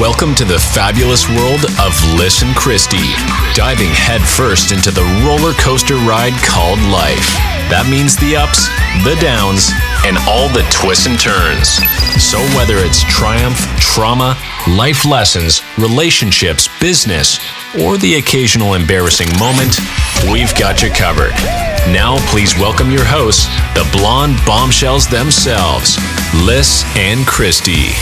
Welcome to the fabulous world of Liz and Kristi, diving headfirst into the roller coaster ride called life. That means the ups, the downs, and all the twists and turns. So, whether it's triumph, trauma, life lessons, relationships, business, or the occasional embarrassing moment, we've got you covered. Now, please welcome your hosts, the blonde bombshells themselves, Liz and Kristi.